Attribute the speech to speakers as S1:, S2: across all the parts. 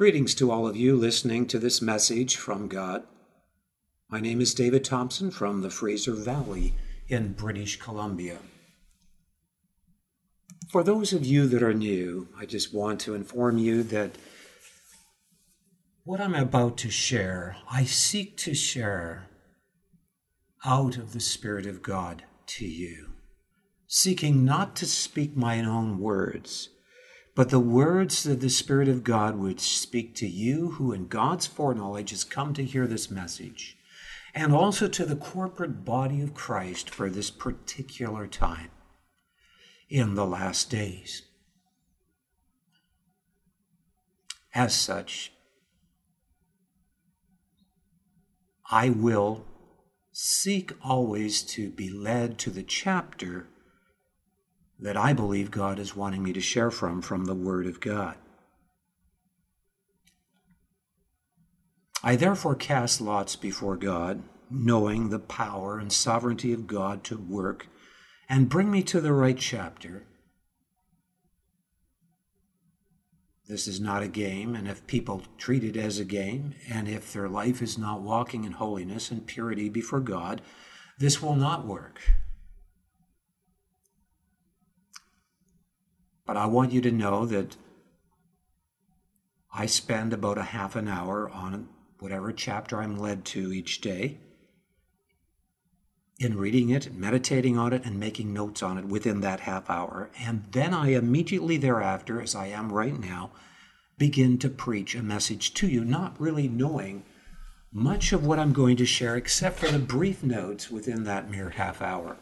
S1: Greetings to all of you listening to this message from God. My name is David Thompson from the Fraser Valley in British Columbia. For those of you that are new, I just want to inform you that what I'm about to share, I seek to share out of the Spirit of God to you, seeking not to speak my own words but the words that the Spirit of God would speak to you who, in God's foreknowledge, has come to hear this message, and also to the corporate body of Christ for this particular time in the last days. As such, I will seek always to be led to the chapter that I believe God is wanting me to share from, from the Word of God. I therefore cast lots before God, knowing the power and sovereignty of God to work and bring me to the right chapter. This is not a game, and if people treat it as a game, and if their life is not walking in holiness and purity before God, this will not work. But I want you to know that I spend about a half an hour on whatever chapter I'm led to each day in reading it, meditating on it, and making notes on it within that half hour. And then I immediately thereafter, as I am right now, begin to preach a message to you, not really knowing much of what I'm going to share except for the brief notes within that mere half hour.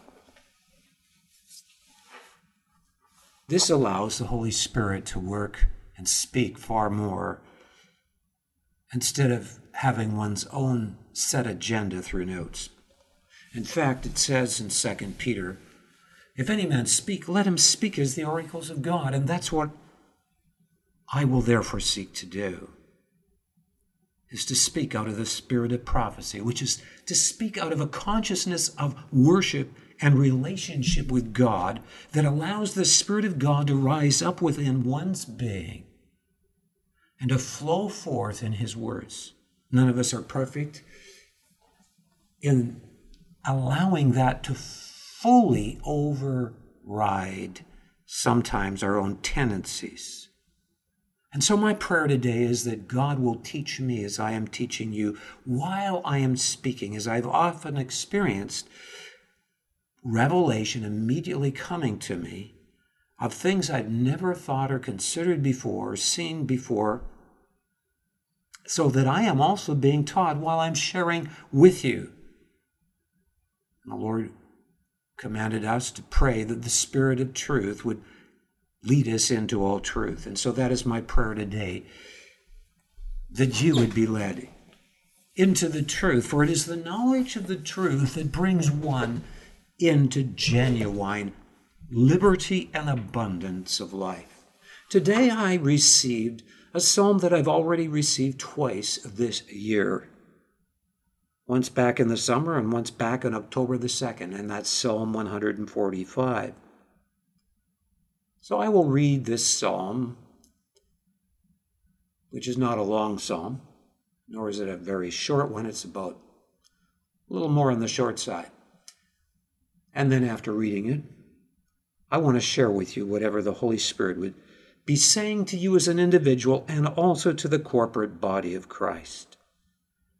S1: This allows the Holy Spirit to work and speak far more instead of having one's own set agenda through notes. In fact, it says in 2 Peter, if any man speak, let him speak as the oracles of God. And that's what I will therefore seek to do, is to speak out of the spirit of prophecy, which is to speak out of a consciousness of worship and relationship with God that allows the Spirit of God to rise up within one's being and to flow forth in His words. None of us are perfect in allowing that to fully override sometimes our own tendencies. And so, my prayer today is that God will teach me as I am teaching you while I am speaking, as I've often experienced revelation immediately coming to me of things I'd never thought or considered before, or seen before, so that I am also being taught while I'm sharing with you. And the Lord commanded us to pray that the Spirit of truth would lead us into all truth. And so that is my prayer today that you would be led into the truth, for it is the knowledge of the truth that brings one into genuine liberty and abundance of life. Today I received a psalm that I've already received twice this year. Once back in the summer and once back on October the 2nd, and that's Psalm 145. So I will read this psalm, which is not a long psalm, nor is it a very short one. It's about a little more on the short side. And then after reading it, I want to share with you whatever the Holy Spirit would be saying to you as an individual and also to the corporate body of Christ,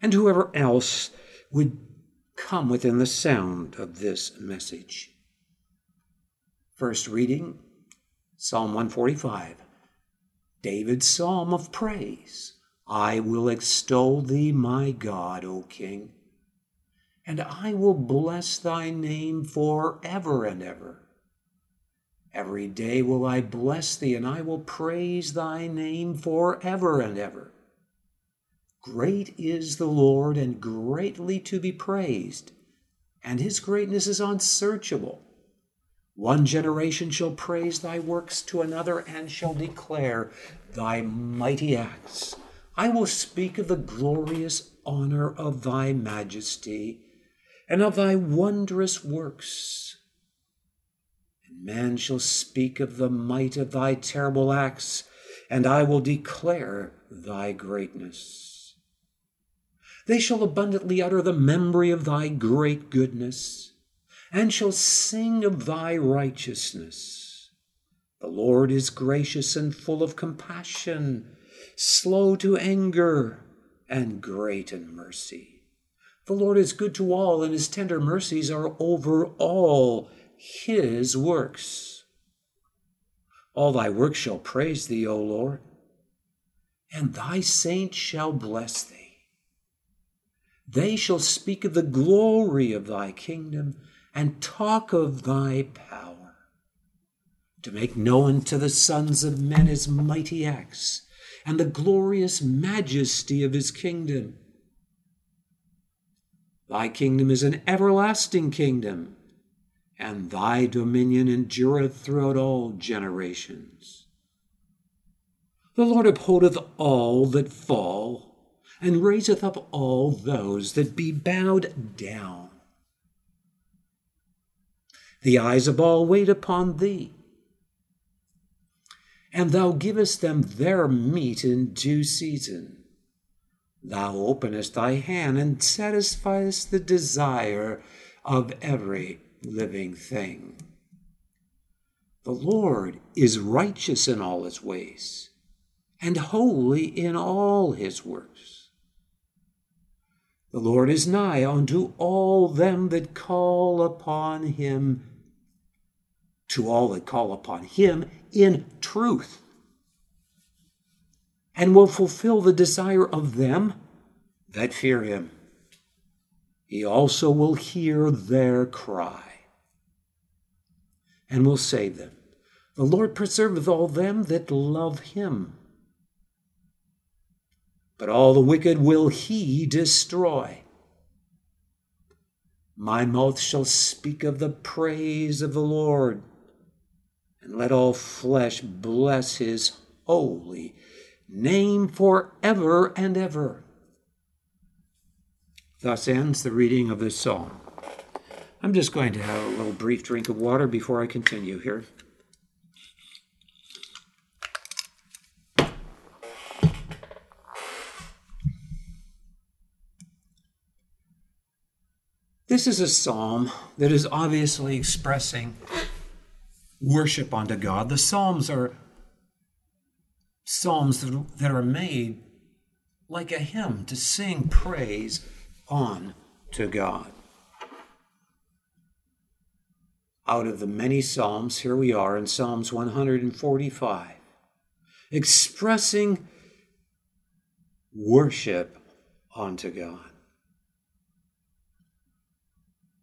S1: and whoever else would come within the sound of this message. First reading Psalm 145, David's psalm of praise. I will extol thee, my God, O King and I will bless thy name for ever and ever. Every day will I bless thee, and I will praise thy name for ever and ever. Great is the Lord, and greatly to be praised, and his greatness is unsearchable. One generation shall praise thy works to another, and shall declare thy mighty acts. I will speak of the glorious honor of thy majesty and of thy wondrous works. And man shall speak of the might of thy terrible acts and I will declare thy greatness. They shall abundantly utter the memory of thy great goodness, and shall sing of thy righteousness. The Lord is gracious and full of compassion, slow to anger, and great in mercy. The Lord is good to all, and his tender mercies are over all his works. All thy works shall praise thee, O Lord, and thy saints shall bless thee. They shall speak of the glory of thy kingdom and talk of thy power, to make known to the sons of men his mighty acts and the glorious majesty of his kingdom. Thy kingdom is an everlasting kingdom and thy dominion endureth throughout all generations. The Lord upholdeth all that fall, and raiseth up all those that be bowed down. The eyes of all wait upon thee, and thou givest them their meat in due season. Thou openest thy hand and satisfiest the desire of every living thing. The Lord is righteous in all his ways and holy in all his works. The Lord is nigh unto all them that call upon him, to all that call upon him in truth, and will fulfill the desire of them that fear him. He also will hear their cry and will save them. The Lord preserveth all them that love him. But all the wicked will he destroy. My mouth shall speak of the praise of the Lord, and let all flesh bless his holy name forever and ever. Thus ends the reading of this psalm. I'm just going to have a little brief drink of water before I continue here. This is a psalm that is obviously expressing worship unto God. The psalms are psalms that are made like a hymn to sing praise on to God out of the many Psalms, here we are in Psalms 145, expressing worship unto God.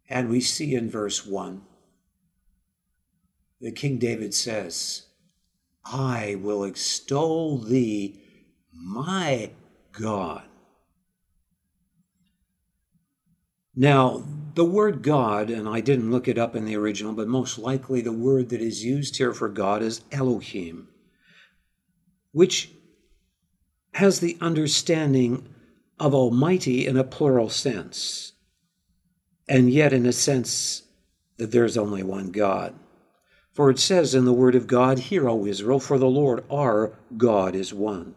S1: And we see in verse 1 that King David says, I will extol thee, my God. Now, the word God, and I didn't look it up in the original, but most likely the word that is used here for God is Elohim, which has the understanding of Almighty in a plural sense, and yet in a sense that there's only one God. For it says in the Word of God, Hear, O Israel, for the Lord our God is one.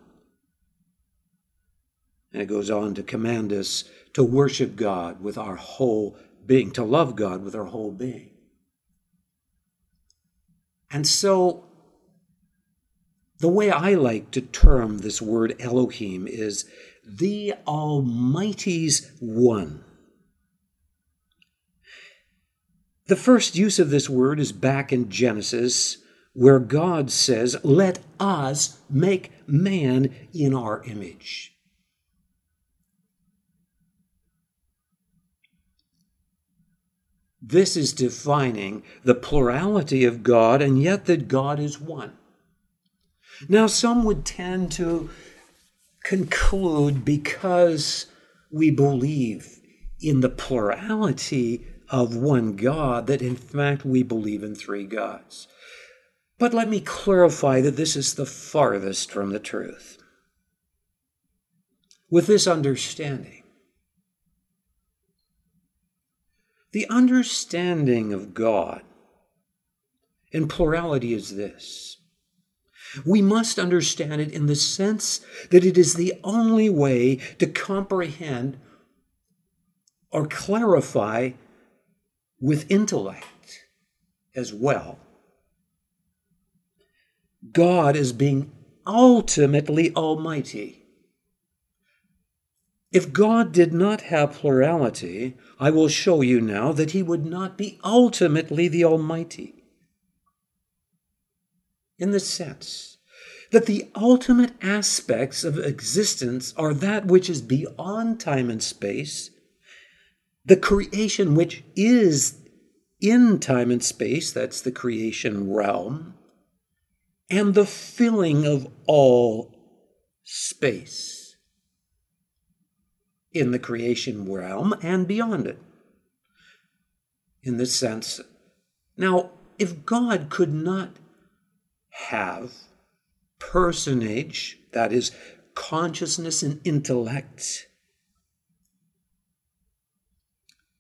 S1: And it goes on to command us to worship God with our whole being, to love God with our whole being. And so, the way I like to term this word Elohim is the Almighty's One. The first use of this word is back in Genesis, where God says, Let us make man in our image. This is defining the plurality of God and yet that God is one. Now, some would tend to conclude because we believe in the plurality of one God that in fact we believe in three gods. But let me clarify that this is the farthest from the truth. With this understanding, The understanding of God in plurality is this We must understand it in the sense that it is the only way to comprehend or clarify with intellect as well. God is being ultimately almighty. If God did not have plurality, I will show you now that he would not be ultimately the Almighty. In the sense that the ultimate aspects of existence are that which is beyond time and space, the creation which is in time and space, that's the creation realm, and the filling of all space in the creation realm and beyond it. In this sense, now, if God could not have personage, that is, consciousness and intellect,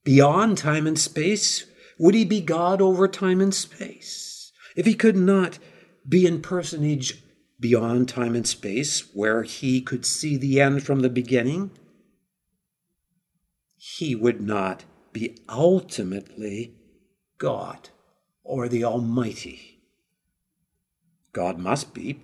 S1: beyond time and space, would he be God over time and space? If he could not be in personage beyond time and space, where he could see the end from the beginning, he would not be ultimately God or the Almighty. God must be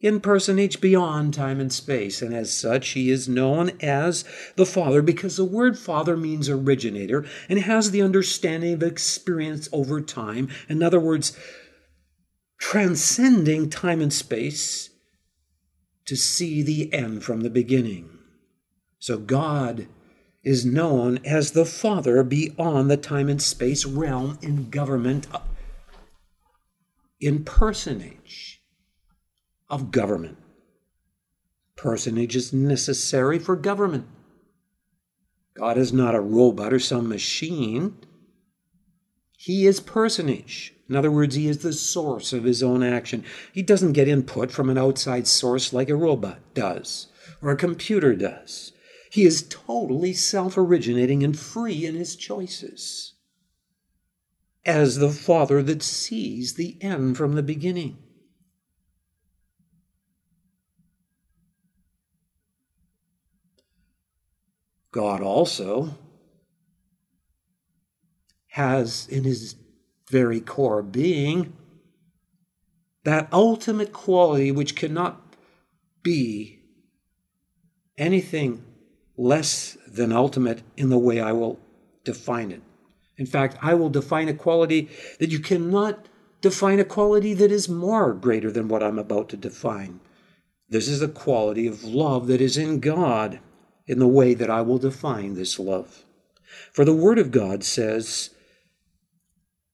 S1: in personage beyond time and space, and as such, he is known as the Father because the word Father means originator and has the understanding of experience over time. In other words, transcending time and space to see the end from the beginning. So God is known as the Father beyond the time and space realm in government, in personage of government. Personage is necessary for government. God is not a robot or some machine. He is personage. In other words, he is the source of his own action. He doesn't get input from an outside source like a robot does or a computer does. He is totally self originating and free in his choices. As the Father that sees the end from the beginning. God also has in his very core being that ultimate quality which cannot be anything less than ultimate in the way I will define it. In fact, I will define a quality that you cannot define a quality that is more greater than what I'm about to define. This is the quality of love that is in God in the way that I will define this love. For the Word of God says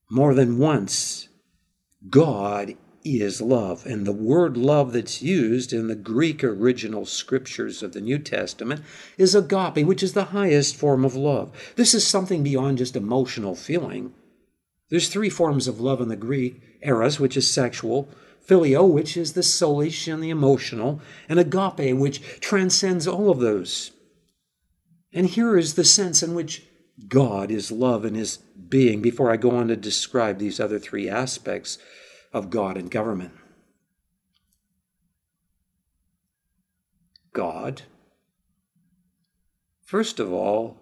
S1: more than once, God is love. And the word love that's used in the Greek original scriptures of the New Testament is agape, which is the highest form of love. This is something beyond just emotional feeling. There's three forms of love in the Greek eros, which is sexual, phileo, which is the soulish and the emotional, and agape, which transcends all of those. And here is the sense in which God is love in his being before I go on to describe these other three aspects of God and government. God, first of all,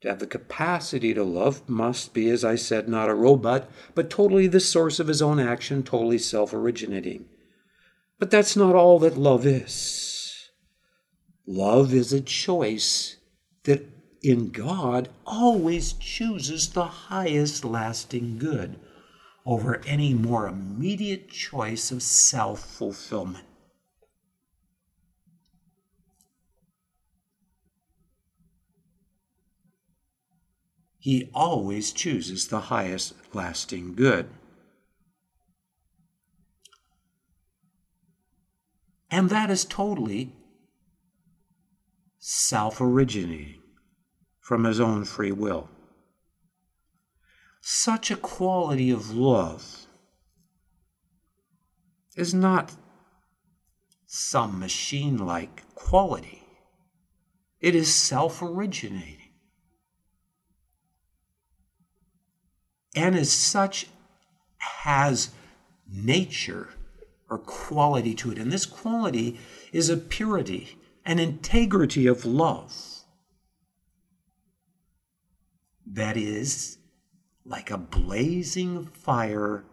S1: to have the capacity to love must be, as I said, not a robot, but totally the source of his own action, totally self originating. But that's not all that love is. Love is a choice that in God always chooses the highest lasting good over any more immediate choice of self fulfillment. He always chooses the highest lasting good. And that is totally self originating from his own free will such a quality of love is not some machine like quality, it is self originating. And as such, has nature or quality to it. And this quality is a purity, an integrity of love that is like a blazing fire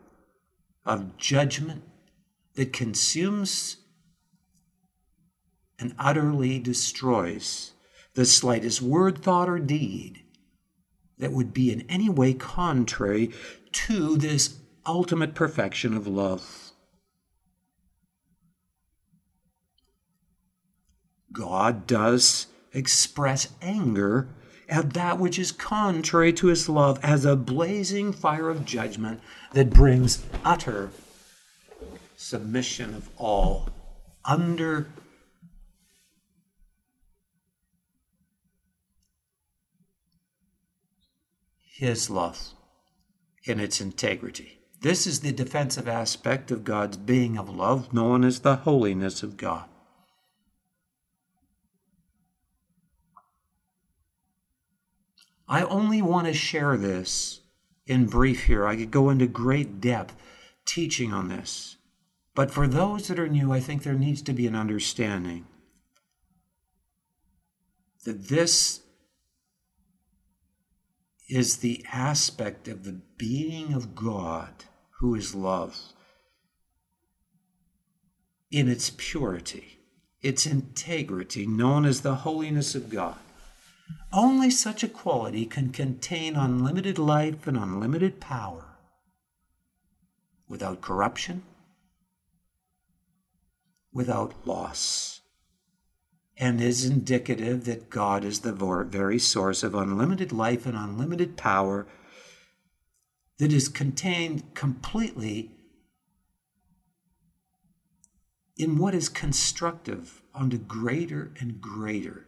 S1: of judgment that consumes and utterly destroys the slightest word, thought, or deed that would be in any way contrary to this ultimate perfection of love. God does express anger at that which is contrary to his love as a blazing fire of judgment that brings utter submission of all under his love in its integrity. This is the defensive aspect of God's being of love, known as the holiness of God. I only want to share this in brief here. I could go into great depth teaching on this. But for those that are new, I think there needs to be an understanding that this is the aspect of the being of God who is love in its purity, its integrity, known as the holiness of God. Only such a quality can contain unlimited life and unlimited power. Without corruption, without loss, and is indicative that God is the very source of unlimited life and unlimited power that is contained completely in what is constructive unto greater and greater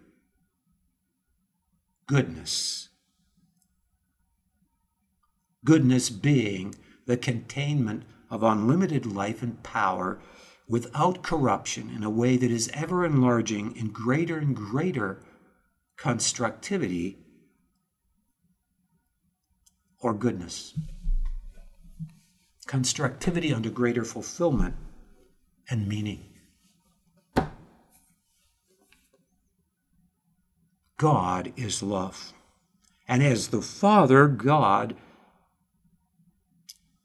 S1: goodness. Goodness being the containment of unlimited life and power without corruption in a way that is ever enlarging in greater and greater constructivity or goodness. Constructivity under greater fulfillment and meaning. God is love. And as the Father, God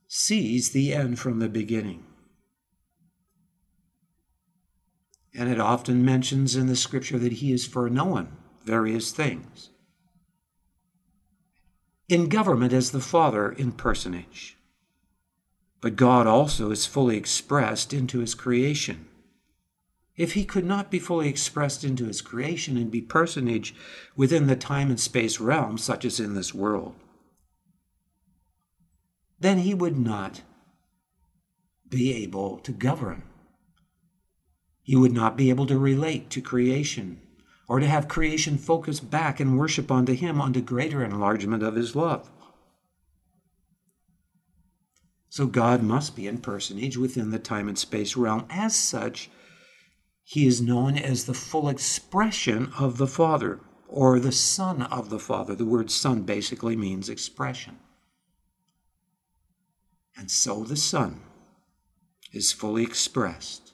S1: sees the end from the beginning. And it often mentions in the scripture that he is foreknown various things. In government as the Father in personage. But God also is fully expressed into his creation if he could not be fully expressed into his creation and be personage within the time and space realm, such as in this world, then he would not be able to govern. He would not be able to relate to creation or to have creation focus back and worship unto him unto greater enlargement of his love. So God must be in personage within the time and space realm. As such, he is known as the full expression of the Father or the Son of the Father. The word Son basically means expression. And so the Son is fully expressed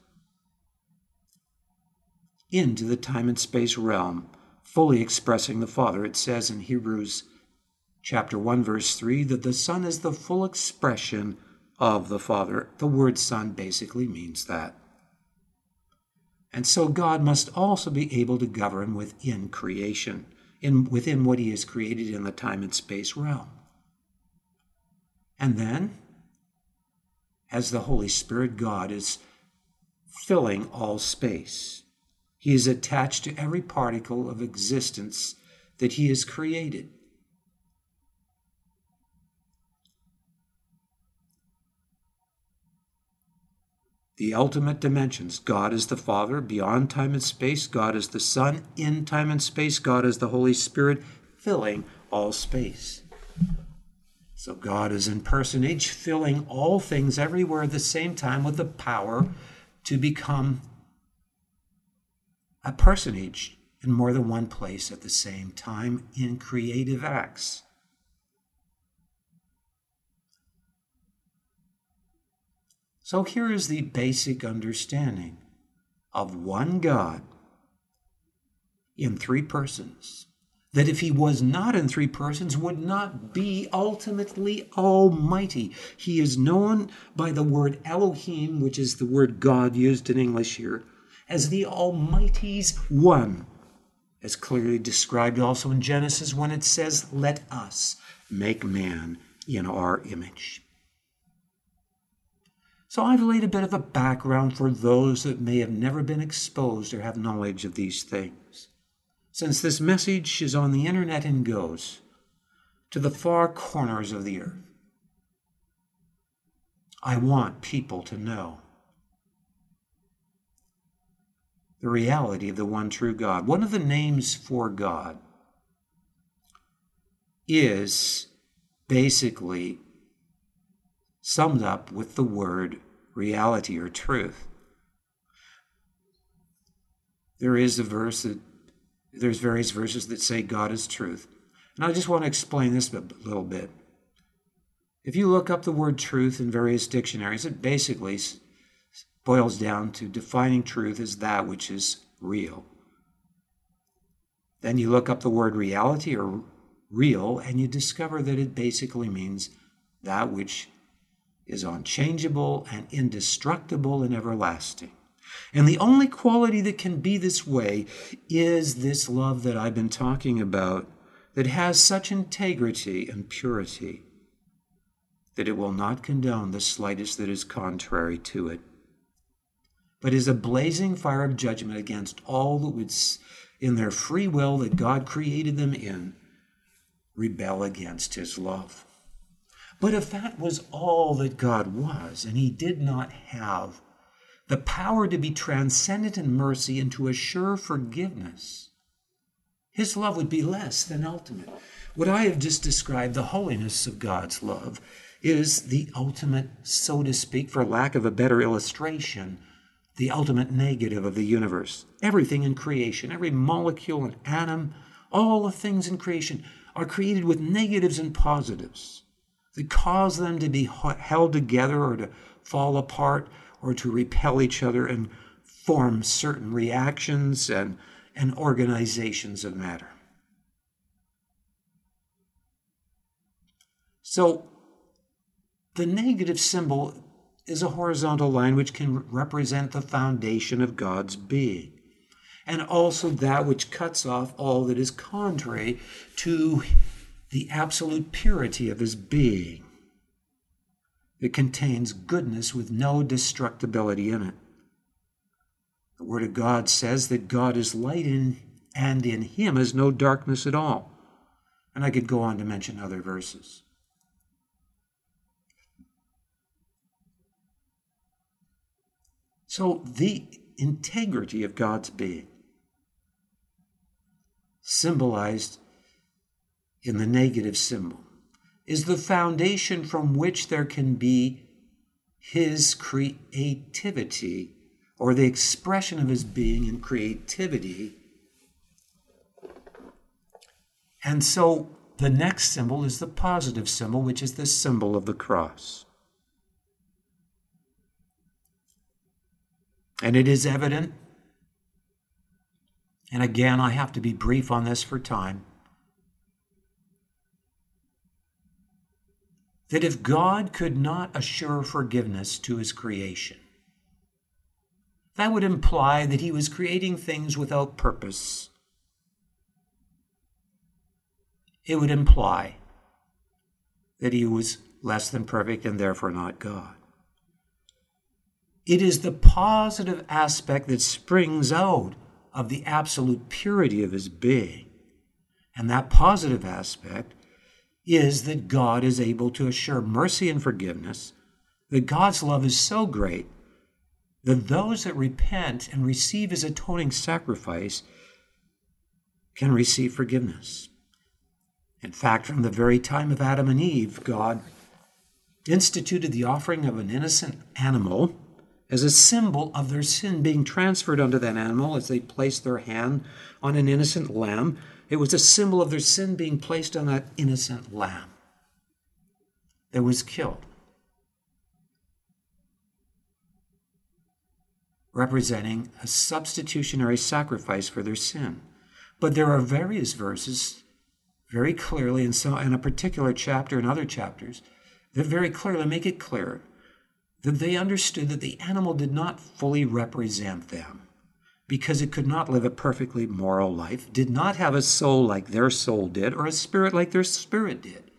S1: into the time and space realm, fully expressing the Father. It says in Hebrews chapter 1 verse 3 that the Son is the full expression of the Father. The word Son basically means that. And so God must also be able to govern within creation, in, within what He has created in the time and space realm. And then, as the Holy Spirit, God is filling all space. He is attached to every particle of existence that He has created. The ultimate dimensions. God is the Father beyond time and space. God is the Son in time and space. God is the Holy Spirit filling all space. So God is in personage, filling all things everywhere at the same time with the power to become a personage in more than one place at the same time in creative acts. So here is the basic understanding of one God in three persons. That if he was not in three persons, would not be ultimately almighty. He is known by the word Elohim, which is the word God used in English here, as the Almighty's One, as clearly described also in Genesis when it says, Let us make man in our image. So I've laid a bit of a background for those that may have never been exposed or have knowledge of these things. Since this message is on the internet and goes to the far corners of the earth, I want people to know the reality of the one true God. One of the names for God is basically summed up with the word reality or truth. There is a verse that there's various verses that say God is truth. And I just want to explain this a little bit. If you look up the word truth in various dictionaries, it basically boils down to defining truth as that which is real. Then you look up the word reality or real, and you discover that it basically means that which is unchangeable and indestructible and everlasting. And the only quality that can be this way is this love that I've been talking about that has such integrity and purity that it will not condone the slightest that is contrary to it, but is a blazing fire of judgment against all that would, in their free will that God created them in, rebel against his love. But if that was all that God was, and he did not have the power to be transcendent in mercy and to assure forgiveness, his love would be less than ultimate. What I have just described, the holiness of God's love, is the ultimate, so to speak, for lack of a better illustration, the ultimate negative of the universe. Everything in creation, every molecule and atom, all the things in creation are created with negatives and positives that cause them to be held together or to fall apart or to repel each other and form certain reactions and, and organizations of matter. So, the negative symbol is a horizontal line which can represent the foundation of God's being, and also that which cuts off all that is contrary to the absolute purity of his being. It contains goodness with no destructibility in it. The Word of God says that God is light in, and in Him is no darkness at all. And I could go on to mention other verses. So, the integrity of God's being, symbolized in the negative symbol, is the foundation from which there can be his creativity or the expression of his being in creativity. And so the next symbol is the positive symbol, which is the symbol of the cross. And it is evident, and again, I have to be brief on this for time that if God could not assure forgiveness to his creation, that would imply that he was creating things without purpose. It would imply that he was less than perfect and therefore not God. It is the positive aspect that springs out of the absolute purity of his being. And that positive aspect is that God is able to assure mercy and forgiveness, that God's love is so great that those that repent and receive his atoning sacrifice can receive forgiveness. In fact, from the very time of Adam and Eve, God instituted the offering of an innocent animal as a symbol of their sin being transferred unto that animal as they placed their hand on an innocent lamb it was a symbol of their sin being placed on that innocent lamb that was killed. representing a substitutionary sacrifice for their sin. But there are various verses very clearly in, some, in a particular chapter and other chapters that very clearly make it clear that they understood that the animal did not fully represent them because it could not live a perfectly moral life, did not have a soul like their soul did, or a spirit like their spirit did.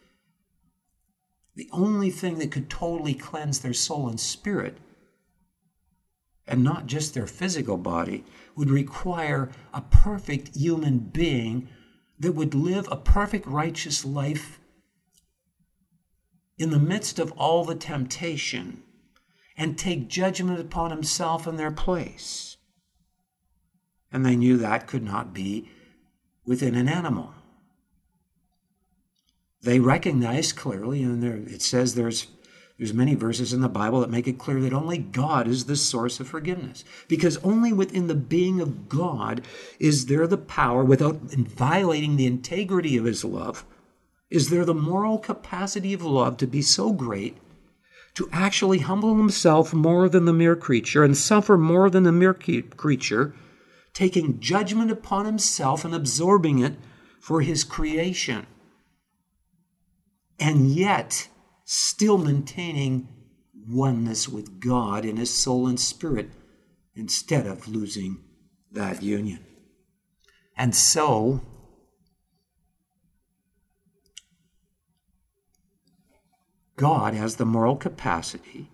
S1: The only thing that could totally cleanse their soul and spirit and not just their physical body, would require a perfect human being that would live a perfect righteous life in the midst of all the temptation and take judgment upon himself in their place. And they knew that could not be within an animal. They recognized clearly, and there, it says there's there's many verses in the Bible that make it clear that only God is the source of forgiveness. Because only within the being of God is there the power, without violating the integrity of his love, is there the moral capacity of love to be so great to actually humble himself more than the mere creature and suffer more than the mere creature, taking judgment upon himself and absorbing it for his creation. And yet, still maintaining oneness with God in his soul and spirit instead of losing that union. And so, God has the moral capacity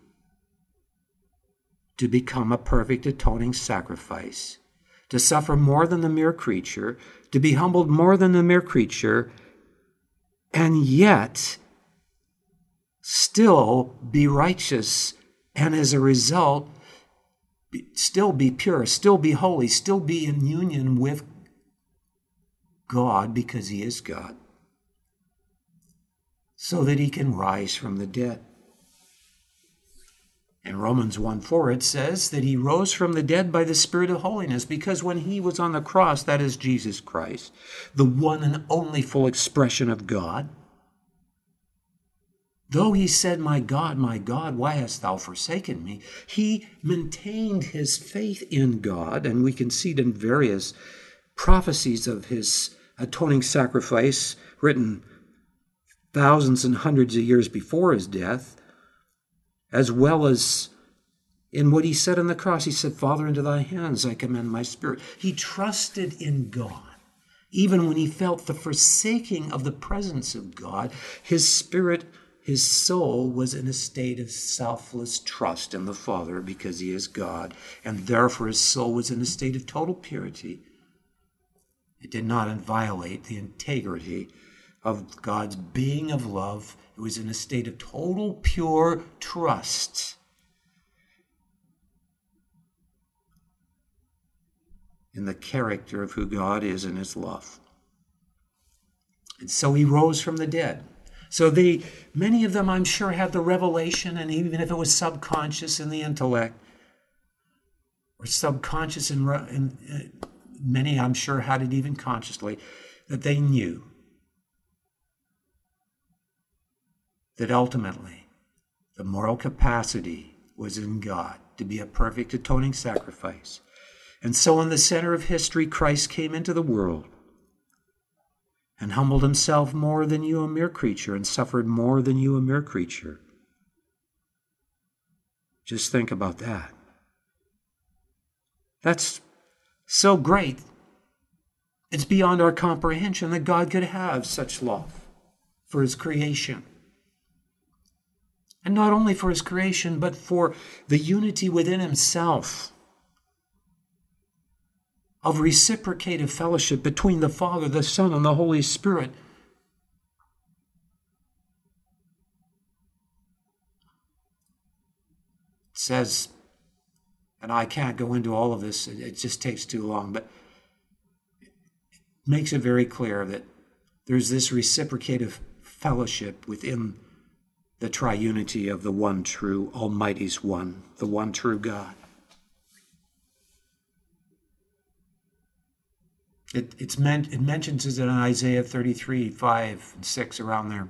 S1: to become a perfect atoning sacrifice, to suffer more than the mere creature, to be humbled more than the mere creature, and yet still be righteous and as a result still be pure, still be holy, still be in union with God because he is God, so that he can rise from the dead. In Romans 1 4, it says that he rose from the dead by the Spirit of holiness, because when he was on the cross, that is Jesus Christ, the one and only full expression of God, Though he said, My God, my God, why hast thou forsaken me? He maintained his faith in God, and we can see it in various prophecies of his atoning sacrifice written thousands and hundreds of years before his death, as well as in what he said on the cross. He said, Father, into thy hands I commend my spirit. He trusted in God. Even when he felt the forsaking of the presence of God, his spirit his soul was in a state of selfless trust in the Father because he is God, and therefore his soul was in a state of total purity. It did not violate the integrity of God's being of love. It was in a state of total pure trust. In the character of who God is and his love. And so he rose from the dead. So they, many of them, I'm sure, had the revelation, and even if it was subconscious in the intellect, or subconscious in, in, in many, I'm sure, had it even consciously, that they knew that ultimately the moral capacity was in God to be a perfect atoning sacrifice. And so, in the center of history, Christ came into the world and humbled himself more than you, a mere creature, and suffered more than you, a mere creature. Just think about that. That's so great. It's beyond our comprehension that God could have such love for his creation. And not only for his creation, but for the unity within himself of reciprocative fellowship between the Father, the Son, and the Holy Spirit. It says, and I can't go into all of this, it just takes too long, but it makes it very clear that there's this reciprocative fellowship within the triunity of the one true, Almighty's one, the one true God. It, it's meant, it mentions it in Isaiah 33, 5 and 6, around there,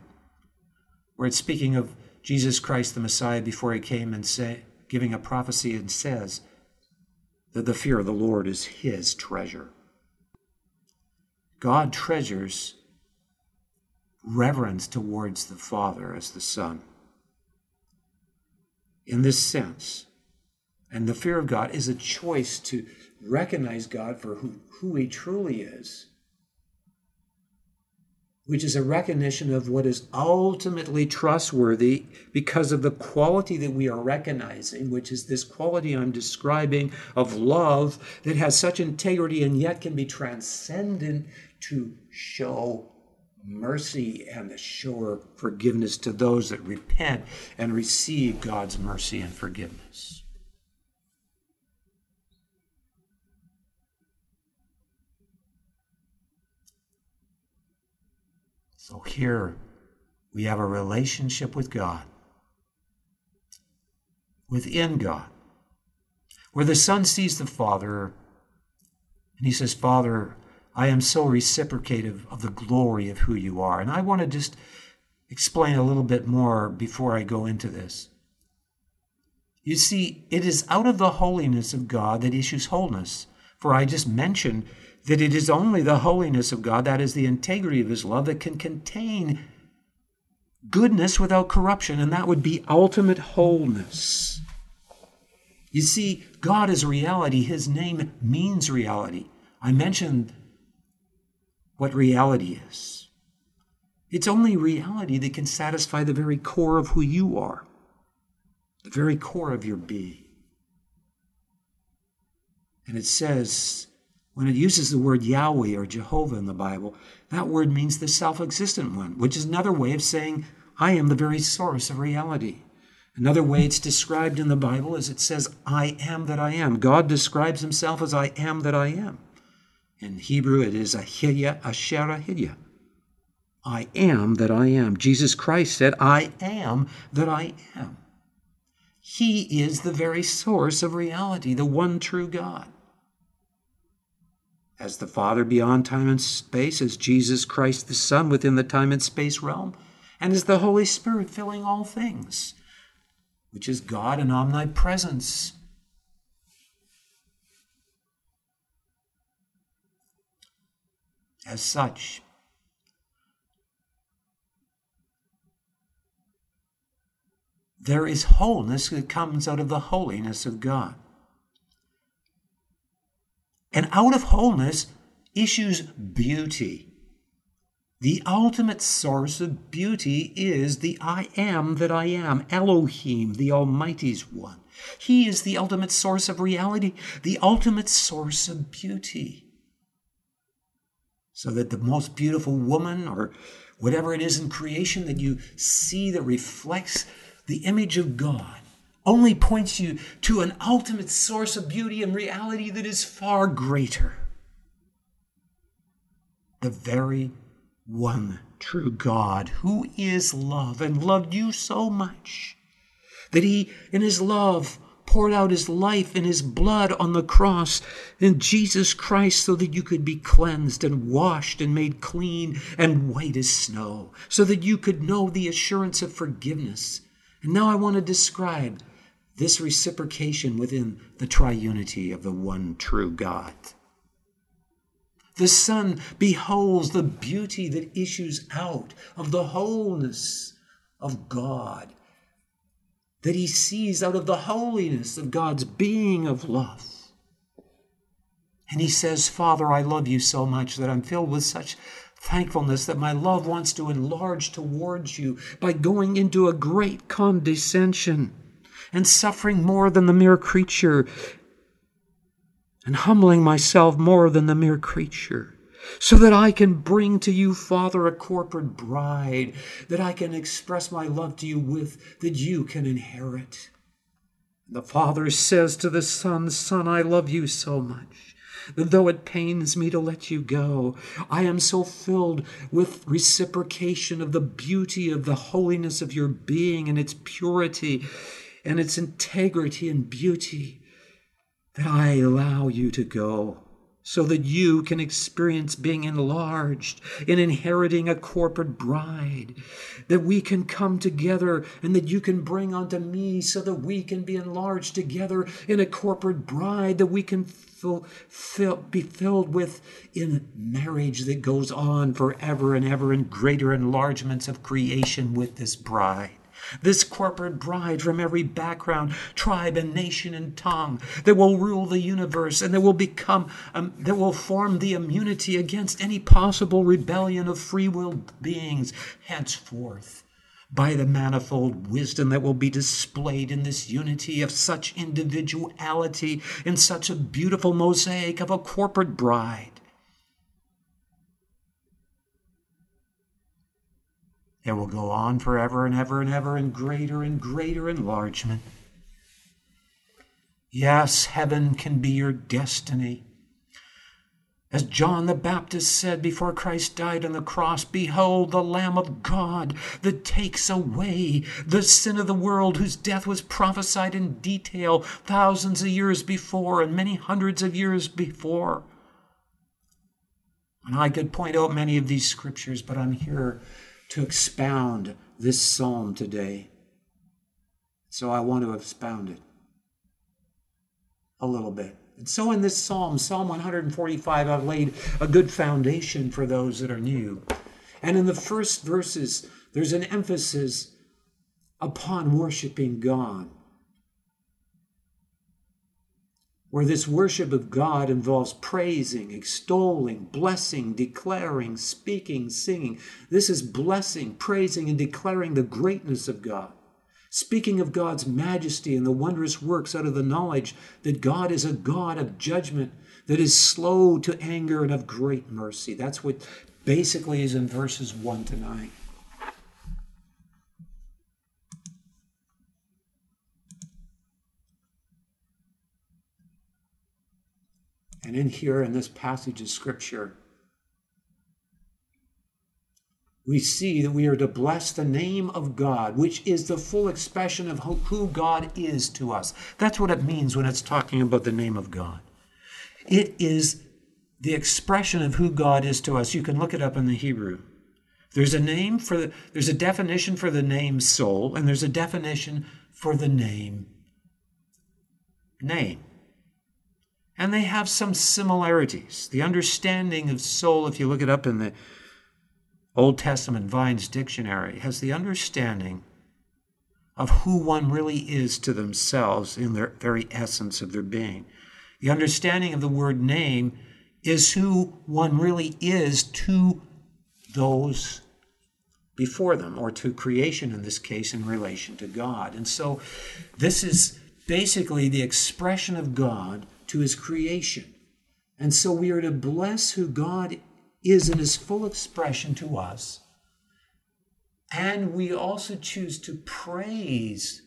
S1: where it's speaking of Jesus Christ the Messiah before he came and say, giving a prophecy and says, that the fear of the Lord is his treasure. God treasures reverence towards the Father as the Son. In this sense, and the fear of God is a choice to recognize God for who, who He truly is which is a recognition of what is ultimately trustworthy because of the quality that we are recognizing, which is this quality I'm describing of love that has such integrity and yet can be transcendent to show mercy and assure forgiveness to those that repent and receive God's mercy and forgiveness. So here we have a relationship with God, within God, where the Son sees the Father and he says, Father, I am so reciprocative of the glory of who you are. And I want to just explain a little bit more before I go into this. You see, it is out of the holiness of God that issues wholeness. For I just mentioned that it is only the holiness of God, that is the integrity of His love, that can contain goodness without corruption, and that would be ultimate wholeness. You see, God is reality. His name means reality. I mentioned what reality is. It's only reality that can satisfy the very core of who you are, the very core of your being. And it says when it uses the word Yahweh or Jehovah in the Bible, that word means the self existent one, which is another way of saying, I am the very source of reality. Another way it's described in the Bible is it says, I am that I am. God describes himself as I am that I am. In Hebrew, it is Ahiyah Asher Ahiyah. I am that I am. Jesus Christ said, I am that I am. He is the very source of reality, the one true God as the Father beyond time and space, as Jesus Christ the Son within the time and space realm, and as the Holy Spirit filling all things, which is God in omnipresence. As such, there is wholeness that comes out of the holiness of God. And out of wholeness issues beauty. The ultimate source of beauty is the I am that I am, Elohim, the Almighty's One. He is the ultimate source of reality, the ultimate source of beauty. So that the most beautiful woman or whatever it is in creation that you see that reflects the image of God only points you to an ultimate source of beauty and reality that is far greater. The very one true God who is love and loved you so much that he, in his love, poured out his life and his blood on the cross in Jesus Christ so that you could be cleansed and washed and made clean and white as snow, so that you could know the assurance of forgiveness. And now I want to describe this reciprocation within the triunity of the one true God. The Son beholds the beauty that issues out of the wholeness of God, that he sees out of the holiness of God's being of love. And he says, Father, I love you so much that I'm filled with such thankfulness that my love wants to enlarge towards you by going into a great condescension and suffering more than the mere creature, and humbling myself more than the mere creature, so that I can bring to you, Father, a corporate bride that I can express my love to you with, that you can inherit. The Father says to the Son, Son, I love you so much that though it pains me to let you go, I am so filled with reciprocation of the beauty of the holiness of your being and its purity and its integrity and beauty that I allow you to go so that you can experience being enlarged in inheriting a corporate bride, that we can come together and that you can bring unto me so that we can be enlarged together in a corporate bride that we can fill, fill, be filled with in marriage that goes on forever and ever in greater enlargements of creation with this bride this corporate bride from every background, tribe, and nation and tongue that will rule the universe and that will become, um, that will form the immunity against any possible rebellion of free willed beings henceforth by the manifold wisdom that will be displayed in this unity of such individuality in such a beautiful mosaic of a corporate bride. It will go on forever and ever and ever in greater and greater enlargement. Yes, heaven can be your destiny. As John the Baptist said before Christ died on the cross, Behold the Lamb of God that takes away the sin of the world, whose death was prophesied in detail thousands of years before and many hundreds of years before. And I could point out many of these scriptures, but I'm here to expound this psalm today. So I want to expound it a little bit. And so in this psalm, Psalm 145, I've laid a good foundation for those that are new. And in the first verses, there's an emphasis upon worshiping God where this worship of God involves praising, extolling, blessing, declaring, speaking, singing. This is blessing, praising, and declaring the greatness of God. Speaking of God's majesty and the wondrous works out of the knowledge that God is a God of judgment, that is slow to anger and of great mercy. That's what basically is in verses 1 to 9. And in here, in this passage of Scripture, we see that we are to bless the name of God, which is the full expression of who God is to us. That's what it means when it's talking about the name of God. It is the expression of who God is to us. You can look it up in the Hebrew. There's a name for the, there's a definition for the name soul, and there's a definition for the name name. And they have some similarities. The understanding of soul, if you look it up in the Old Testament Vine's dictionary, has the understanding of who one really is to themselves in their very essence of their being. The understanding of the word name is who one really is to those before them, or to creation in this case, in relation to God. And so this is basically the expression of God to his creation. And so we are to bless who God is in his full expression to us. And we also choose to praise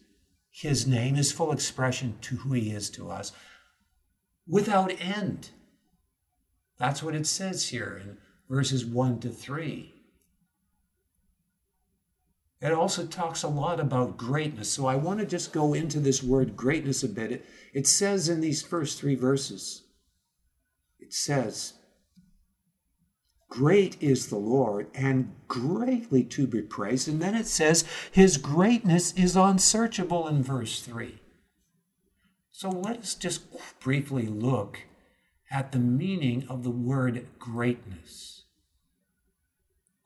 S1: his name, his full expression to who he is to us, without end. That's what it says here in verses 1 to 3. It also talks a lot about greatness. So I want to just go into this word greatness a bit. It, it says in these first three verses, it says, Great is the Lord and greatly to be praised. And then it says, His greatness is unsearchable in verse 3. So let us just briefly look at the meaning of the word greatness.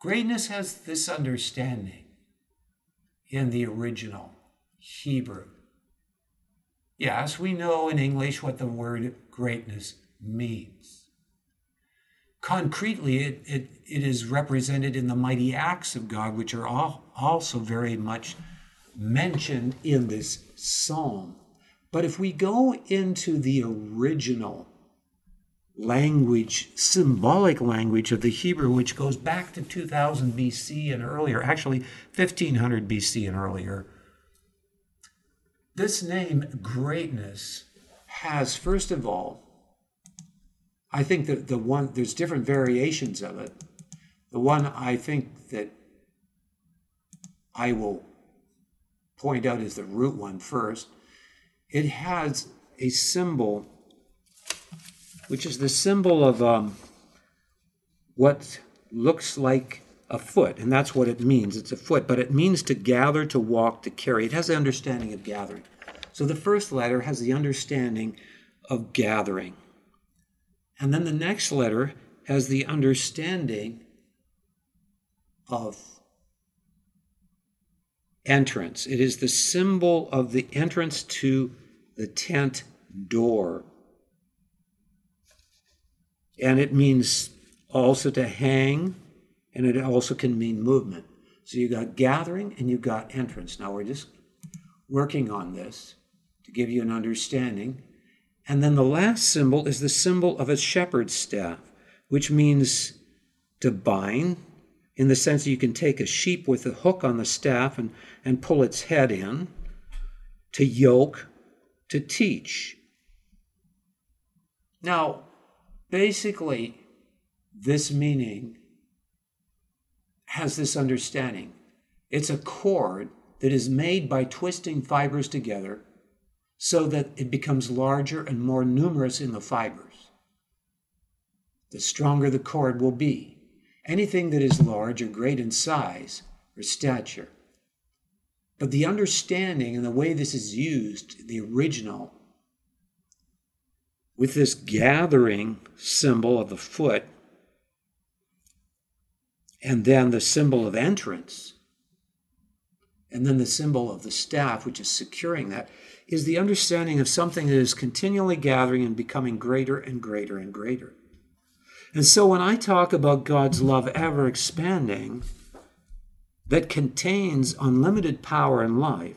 S1: Greatness has this understanding in the original Hebrew. Yes, we know in English what the word greatness means. Concretely, it, it, it is represented in the mighty acts of God, which are all, also very much mentioned in this psalm. But if we go into the original language, symbolic language of the Hebrew, which goes back to 2000 BC and earlier, actually 1500 BC and earlier. This name, greatness, has, first of all, I think that the one, there's different variations of it. The one I think that I will point out is the root one first. It has a symbol which is the symbol of um, what looks like a foot, and that's what it means. It's a foot, but it means to gather, to walk, to carry. It has the understanding of gathering. So the first letter has the understanding of gathering. And then the next letter has the understanding of entrance. It is the symbol of the entrance to the tent door. And it means also to hang, and it also can mean movement. So you got gathering and you got entrance. Now we're just working on this to give you an understanding. And then the last symbol is the symbol of a shepherd's staff, which means to bind, in the sense that you can take a sheep with a hook on the staff and, and pull its head in, to yoke, to teach. Now, basically, this meaning has this understanding it's a cord that is made by twisting fibers together so that it becomes larger and more numerous in the fibers. The stronger the cord will be. Anything that is large or great in size or stature. But the understanding and the way this is used, the original, with this gathering symbol of the foot, and then the symbol of entrance, and then the symbol of the staff, which is securing that, is the understanding of something that is continually gathering and becoming greater and greater and greater. And so when I talk about God's love ever expanding, that contains unlimited power and life,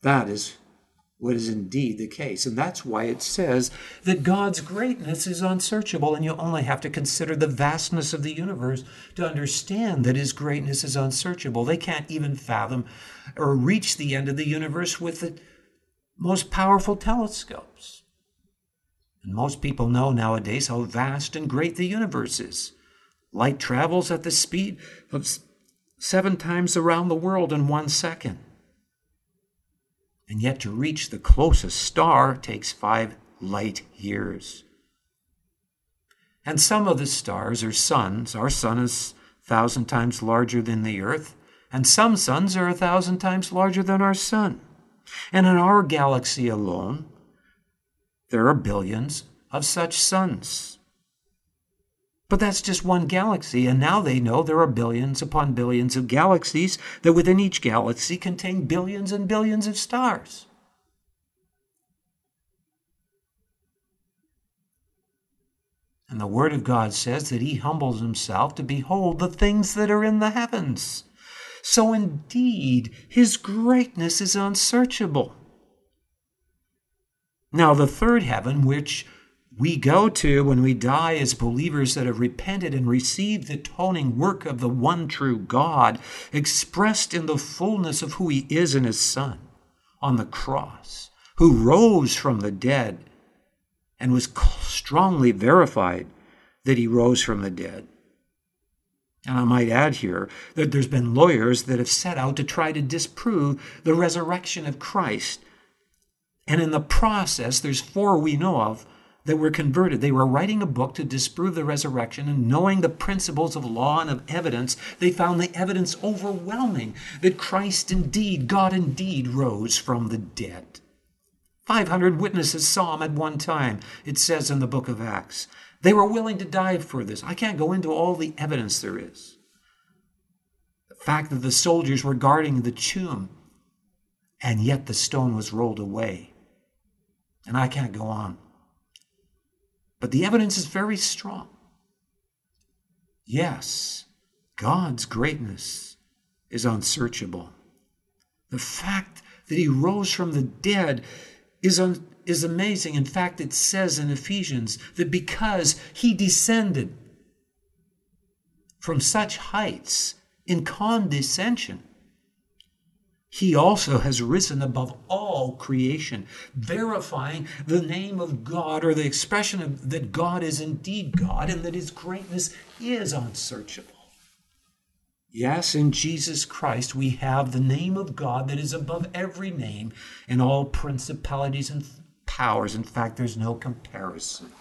S1: that is what is indeed the case. And that's why it says that God's greatness is unsearchable, and you only have to consider the vastness of the universe to understand that his greatness is unsearchable. They can't even fathom or reach the end of the universe with the most powerful telescopes. And most people know nowadays how vast and great the universe is. Light travels at the speed of seven times around the world in one second. And yet, to reach the closest star takes five light years. And some of the stars are suns. Our sun is a thousand times larger than the earth, and some suns are a thousand times larger than our sun. And in our galaxy alone, there are billions of such suns. But that's just one galaxy, and now they know there are billions upon billions of galaxies that within each galaxy contain billions and billions of stars. And the Word of God says that He humbles Himself to behold the things that are in the heavens. So indeed, His greatness is unsearchable. Now, the third heaven, which we go to when we die as believers that have repented and received the atoning work of the one true God, expressed in the fullness of who He is in His Son on the cross, who rose from the dead and was strongly verified that He rose from the dead. And I might add here that there's been lawyers that have set out to try to disprove the resurrection of Christ. And in the process, there's four we know of that were converted. They were writing a book to disprove the resurrection, and knowing the principles of law and of evidence, they found the evidence overwhelming that Christ indeed, God indeed, rose from the dead. 500 witnesses saw him at one time, it says in the book of Acts. They were willing to die for this. I can't go into all the evidence there is. The fact that the soldiers were guarding the tomb, and yet the stone was rolled away. And I can't go on. But the evidence is very strong. Yes, God's greatness is unsearchable. The fact that he rose from the dead is, un- is amazing. In fact, it says in Ephesians that because he descended from such heights in condescension, he also has risen above all creation, verifying the name of God or the expression of, that God is indeed God and that his greatness is unsearchable. Yes, in Jesus Christ, we have the name of God that is above every name, and all principalities and powers. In fact, there's no comparison.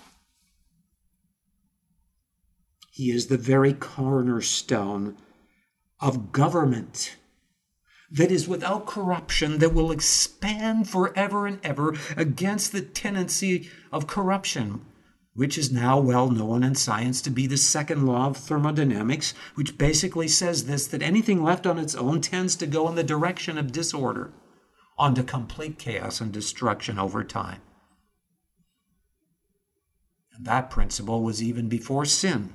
S1: He is the very cornerstone of government that is without corruption, that will expand forever and ever against the tendency of corruption, which is now well known in science to be the second law of thermodynamics, which basically says this that anything left on its own tends to go in the direction of disorder, onto complete chaos and destruction over time. And that principle was even before sin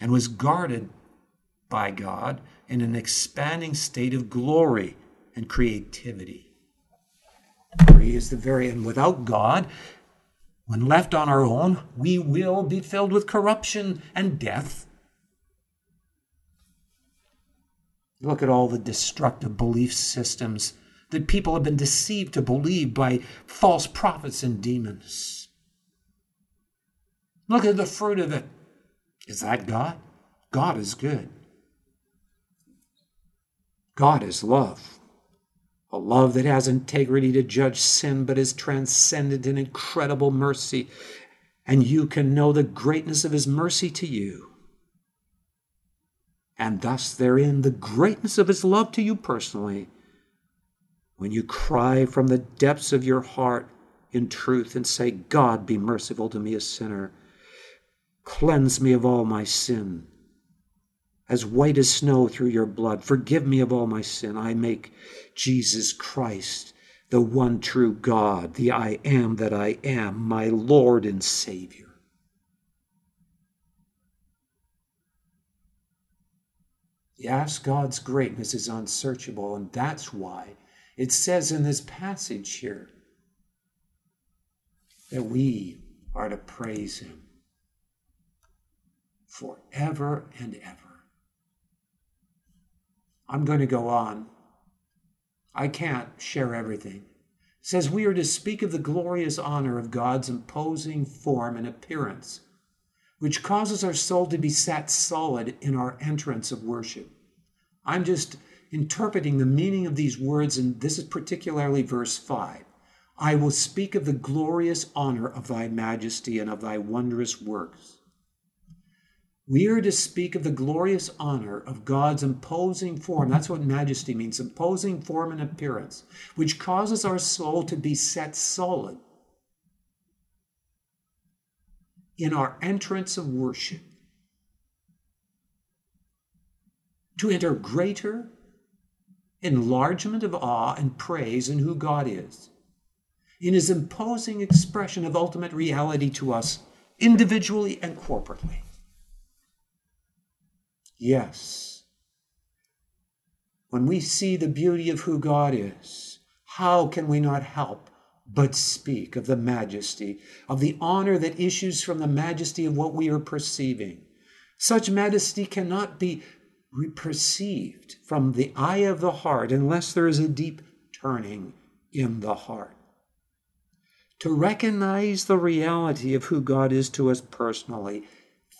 S1: and was guarded by God in an expanding state of glory and creativity. He is the very, and without God, when left on our own, we will be filled with corruption and death. Look at all the destructive belief systems that people have been deceived to believe by false prophets and demons. Look at the fruit of it. Is that God? God is good. God is love. A love that has integrity to judge sin, but is transcendent in incredible mercy. And you can know the greatness of his mercy to you. And thus, therein, the greatness of his love to you personally. When you cry from the depths of your heart in truth and say, God, be merciful to me, a sinner. Cleanse me of all my sin as white as snow through your blood. Forgive me of all my sin. I make Jesus Christ the one true God, the I am that I am, my Lord and Savior. Yes, God's greatness is unsearchable, and that's why it says in this passage here that we are to praise Him forever and ever. I'm going to go on. I can't share everything. It says we are to speak of the glorious honor of God's imposing form and appearance, which causes our soul to be set solid in our entrance of worship. I'm just interpreting the meaning of these words, and this is particularly verse 5. I will speak of the glorious honor of thy majesty and of thy wondrous works. We are to speak of the glorious honor of God's imposing form. That's what majesty means imposing form and appearance, which causes our soul to be set solid in our entrance of worship, to enter greater enlargement of awe and praise in who God is, in his imposing expression of ultimate reality to us individually and corporately. Yes. When we see the beauty of who God is, how can we not help but speak of the majesty, of the honor that issues from the majesty of what we are perceiving? Such majesty cannot be perceived from the eye of the heart unless there is a deep turning in the heart. To recognize the reality of who God is to us personally,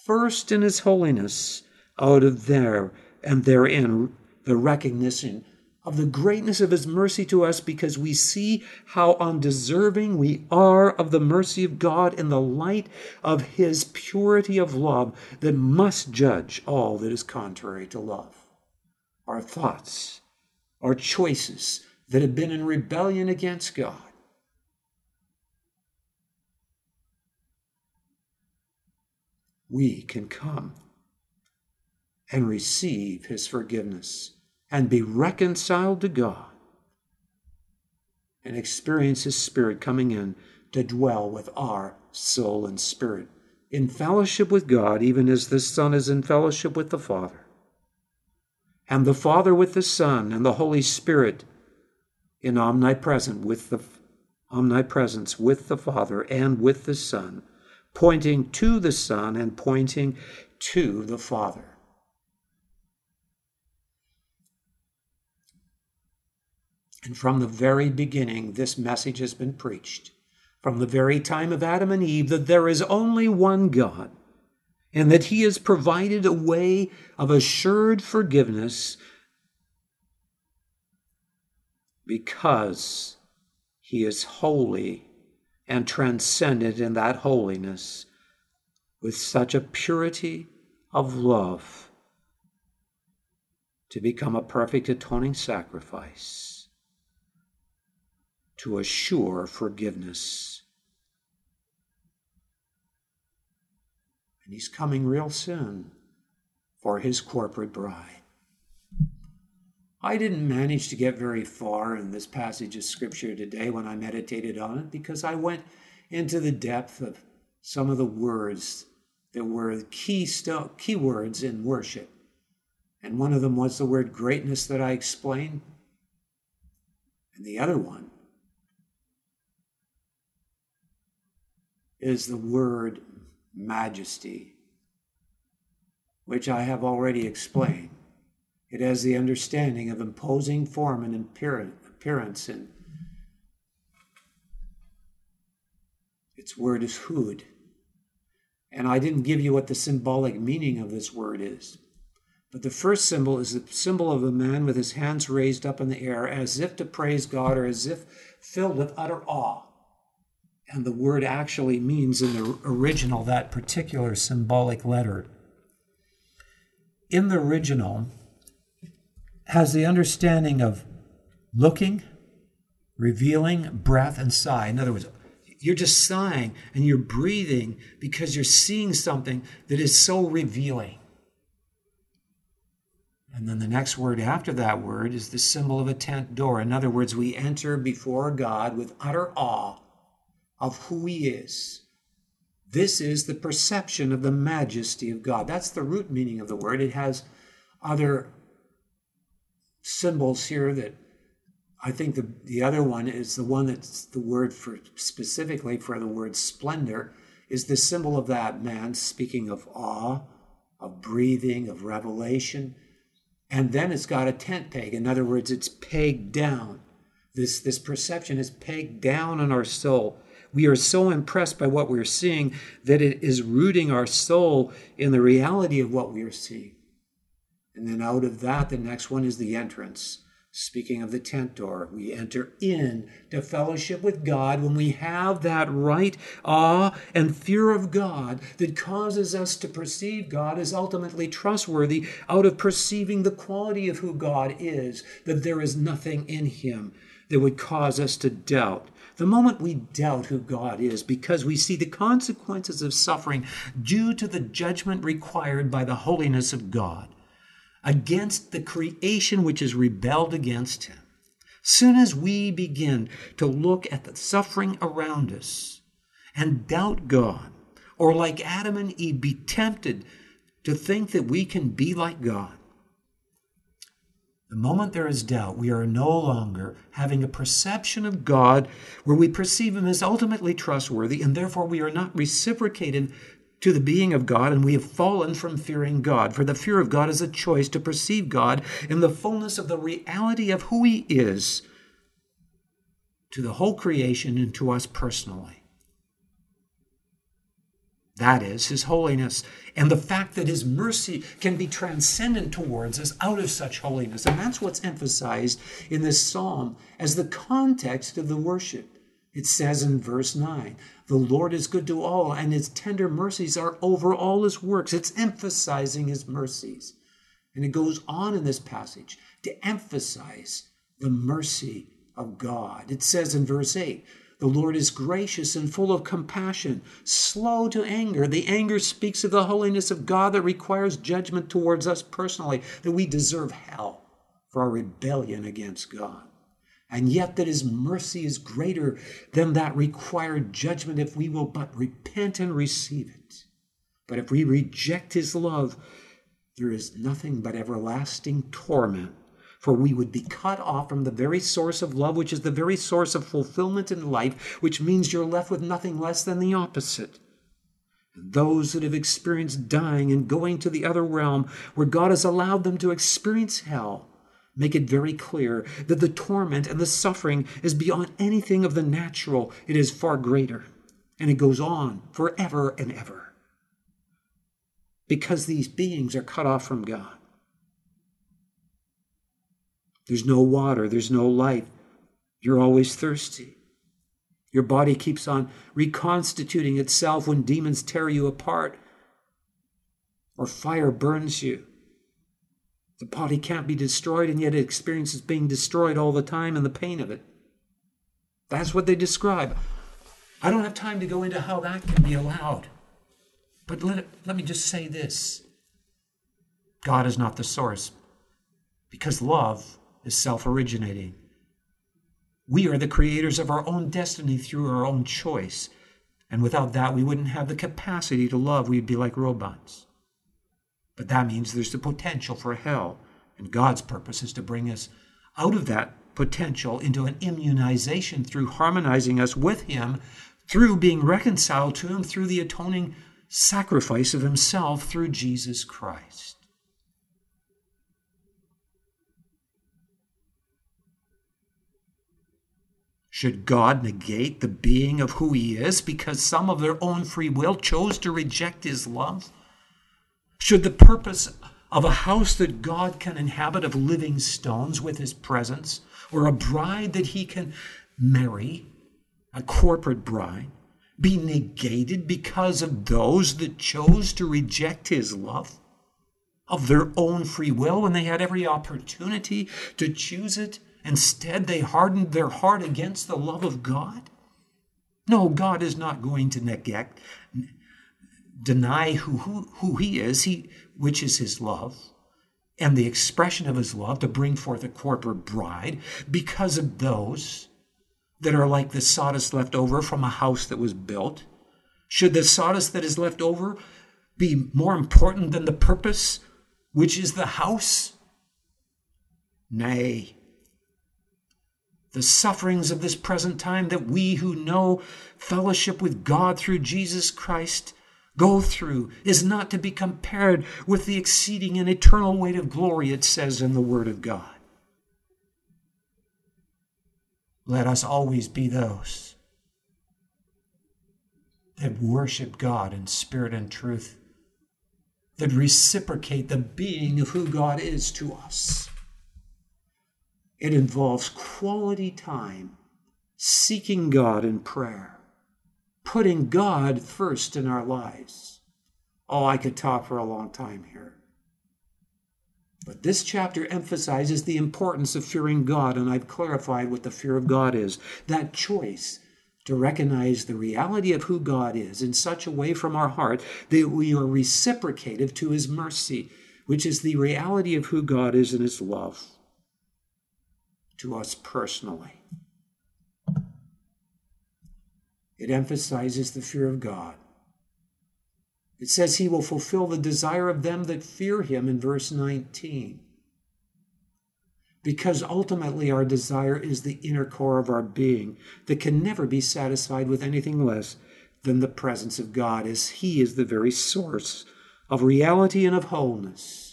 S1: first in His holiness, out of there and therein the recognition of the greatness of his mercy to us because we see how undeserving we are of the mercy of God in the light of his purity of love that must judge all that is contrary to love. Our thoughts, our choices that have been in rebellion against God. We can come and receive his forgiveness and be reconciled to God and experience his spirit coming in to dwell with our soul and spirit in fellowship with God, even as the Son is in fellowship with the Father, and the Father with the Son, and the Holy Spirit in omnipresent with the omnipresence with the Father and with the Son, pointing to the Son and pointing to the Father. And from the very beginning, this message has been preached. From the very time of Adam and Eve, that there is only one God, and that He has provided a way of assured forgiveness because He is holy and transcendent in that holiness with such a purity of love to become a perfect atoning sacrifice to assure forgiveness. And he's coming real soon for his corporate bride. I didn't manage to get very far in this passage of scripture today when I meditated on it because I went into the depth of some of the words that were key, st- key words in worship. And one of them was the word greatness that I explained. And the other one is the word majesty, which I have already explained. It has the understanding of imposing form and appearance, and its word is hud. And I didn't give you what the symbolic meaning of this word is. But the first symbol is the symbol of a man with his hands raised up in the air as if to praise God or as if filled with utter awe. And the word actually means in the original that particular symbolic letter. In the original, has the understanding of looking, revealing, breath, and sigh. In other words, you're just sighing and you're breathing because you're seeing something that is so revealing. And then the next word after that word is the symbol of a tent door. In other words, we enter before God with utter awe of who He is. This is the perception of the majesty of God. That's the root meaning of the word. It has other symbols here that I think the, the other one is the one that's the word for specifically for the word splendor is the symbol of that man speaking of awe, of breathing, of revelation. And then it's got a tent peg. In other words, it's pegged down. This, this perception is pegged down in our soul. We are so impressed by what we're seeing that it is rooting our soul in the reality of what we are seeing. And then out of that, the next one is the entrance. Speaking of the tent door, we enter in to fellowship with God when we have that right awe and fear of God that causes us to perceive God as ultimately trustworthy out of perceiving the quality of who God is, that there is nothing in Him that would cause us to doubt. The moment we doubt who God is because we see the consequences of suffering due to the judgment required by the holiness of God against the creation which has rebelled against him. Soon as we begin to look at the suffering around us and doubt God, or like Adam and Eve, be tempted to think that we can be like God, the moment there is doubt, we are no longer having a perception of God where we perceive Him as ultimately trustworthy, and therefore we are not reciprocated to the being of God, and we have fallen from fearing God. For the fear of God is a choice to perceive God in the fullness of the reality of who He is to the whole creation and to us personally. That is His holiness, and the fact that His mercy can be transcendent towards us out of such holiness. And that's what's emphasized in this psalm as the context of the worship. It says in verse 9, The Lord is good to all, and his tender mercies are over all his works. It's emphasizing his mercies. And it goes on in this passage to emphasize the mercy of God. It says in verse 8, the Lord is gracious and full of compassion, slow to anger. The anger speaks of the holiness of God that requires judgment towards us personally, that we deserve hell for our rebellion against God and yet that his mercy is greater than that required judgment if we will but repent and receive it. But if we reject his love, there is nothing but everlasting torment, for we would be cut off from the very source of love, which is the very source of fulfillment in life, which means you're left with nothing less than the opposite. And those that have experienced dying and going to the other realm, where God has allowed them to experience hell, make it very clear that the torment and the suffering is beyond anything of the natural, it is far greater. And it goes on forever and ever. Because these beings are cut off from God. There's no water, there's no light. You're always thirsty. Your body keeps on reconstituting itself when demons tear you apart or fire burns you. The body can't be destroyed, and yet it experiences being destroyed all the time and the pain of it. That's what they describe. I don't have time to go into how that can be allowed. But let, it, let me just say this God is not the source because love is self originating. We are the creators of our own destiny through our own choice. And without that, we wouldn't have the capacity to love. We'd be like robots. But that means there's the potential for hell. And God's purpose is to bring us out of that potential into an immunization through harmonizing us with Him, through being reconciled to Him, through the atoning sacrifice of Himself through Jesus Christ. Should God negate the being of who He is because some of their own free will chose to reject His love? Should the purpose of a house that God can inhabit of living stones with His presence, or a bride that He can marry, a corporate bride, be negated because of those that chose to reject His love? Of their own free will when they had every opportunity to choose it Instead, they hardened their heart against the love of God. No, God is not going to neglect, deny who, who, who He is, he, which is His love, and the expression of His love to bring forth a corporate bride because of those that are like the sawdust left over from a house that was built. Should the sawdust that is left over be more important than the purpose, which is the house? Nay the sufferings of this present time that we who know fellowship with God through Jesus Christ go through is not to be compared with the exceeding and eternal weight of glory it says in the Word of God. Let us always be those that worship God in spirit and truth, that reciprocate the being of who God is to us. It involves quality time, seeking God in prayer, putting God first in our lives. Oh, I could talk for a long time here. But this chapter emphasizes the importance of fearing God, and I've clarified what the fear of God is. That choice to recognize the reality of who God is in such a way from our heart that we are reciprocative to his mercy, which is the reality of who God is in his love to us personally. It emphasizes the fear of God. It says he will fulfill the desire of them that fear him in verse 19. Because ultimately our desire is the inner core of our being that can never be satisfied with anything less than the presence of God, as he is the very source of reality and of wholeness.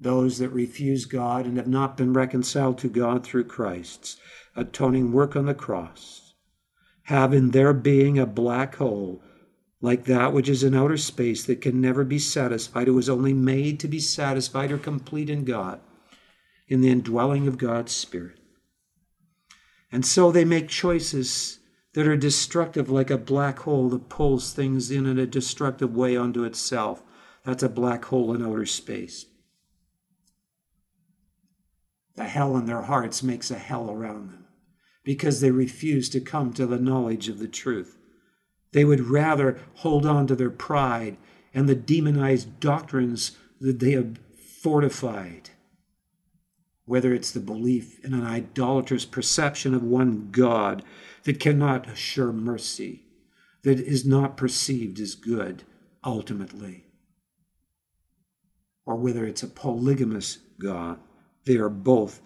S1: Those that refuse God and have not been reconciled to God through Christ's atoning work on the cross have in their being a black hole like that which is in outer space that can never be satisfied. It was only made to be satisfied or complete in God, in the indwelling of God's Spirit. And so they make choices that are destructive, like a black hole that pulls things in in a destructive way onto itself. That's a black hole in outer space. The hell in their hearts makes a hell around them because they refuse to come to the knowledge of the truth. They would rather hold on to their pride and the demonized doctrines that they have fortified. Whether it's the belief in an idolatrous perception of one God that cannot assure mercy, that is not perceived as good ultimately, or whether it's a polygamous God they are both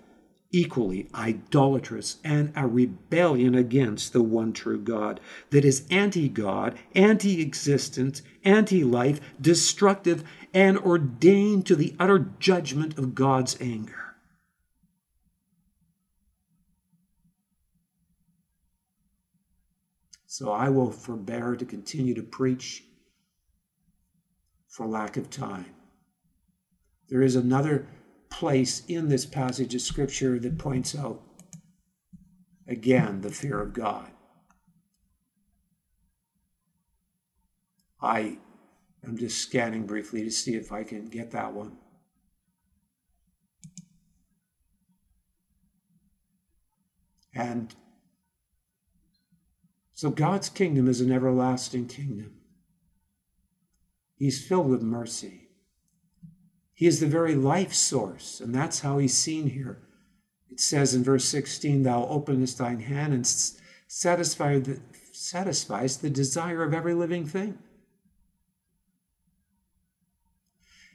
S1: equally idolatrous and a rebellion against the one true God that is anti God, anti existence, anti life, destructive, and ordained to the utter judgment of God's anger. So I will forbear to continue to preach for lack of time. There is another place in this passage of Scripture that points out Again, the fear of God. I am just scanning briefly to see if I can get that one. And so God's kingdom is an everlasting kingdom. He's filled with mercy. He is the very life source, and that's how he's seen here. It says in verse 16, Thou openest thine hand and satisfy the, satisfies the desire of every living thing.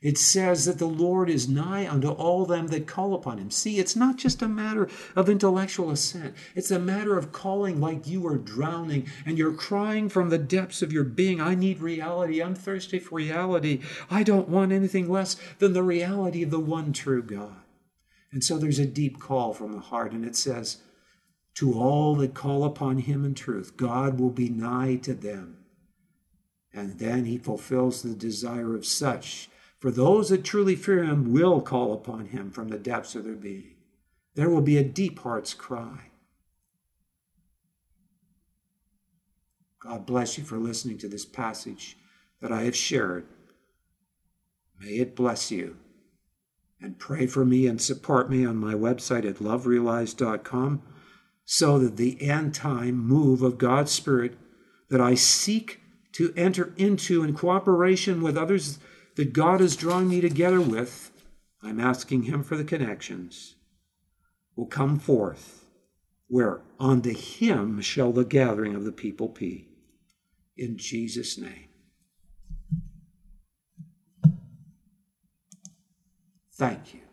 S1: It says that the Lord is nigh unto all them that call upon him. See, it's not just a matter of intellectual assent. It's a matter of calling like you are drowning and you're crying from the depths of your being, I need reality. I'm thirsty for reality. I don't want anything less than the reality of the one true God. And so there's a deep call from the heart, and it says, To all that call upon him in truth, God will be nigh to them. And then he fulfills the desire of such for those that truly fear him will call upon him from the depths of their being. There will be a deep heart's cry. God bless you for listening to this passage that I have shared. May it bless you. And pray for me and support me on my website at loverealized.com so that the end time move of God's Spirit that I seek to enter into in cooperation with others that God is drawing me together with, I'm asking Him for the connections, will come forth, where unto Him shall the gathering of the people be. In Jesus' name. Thank you.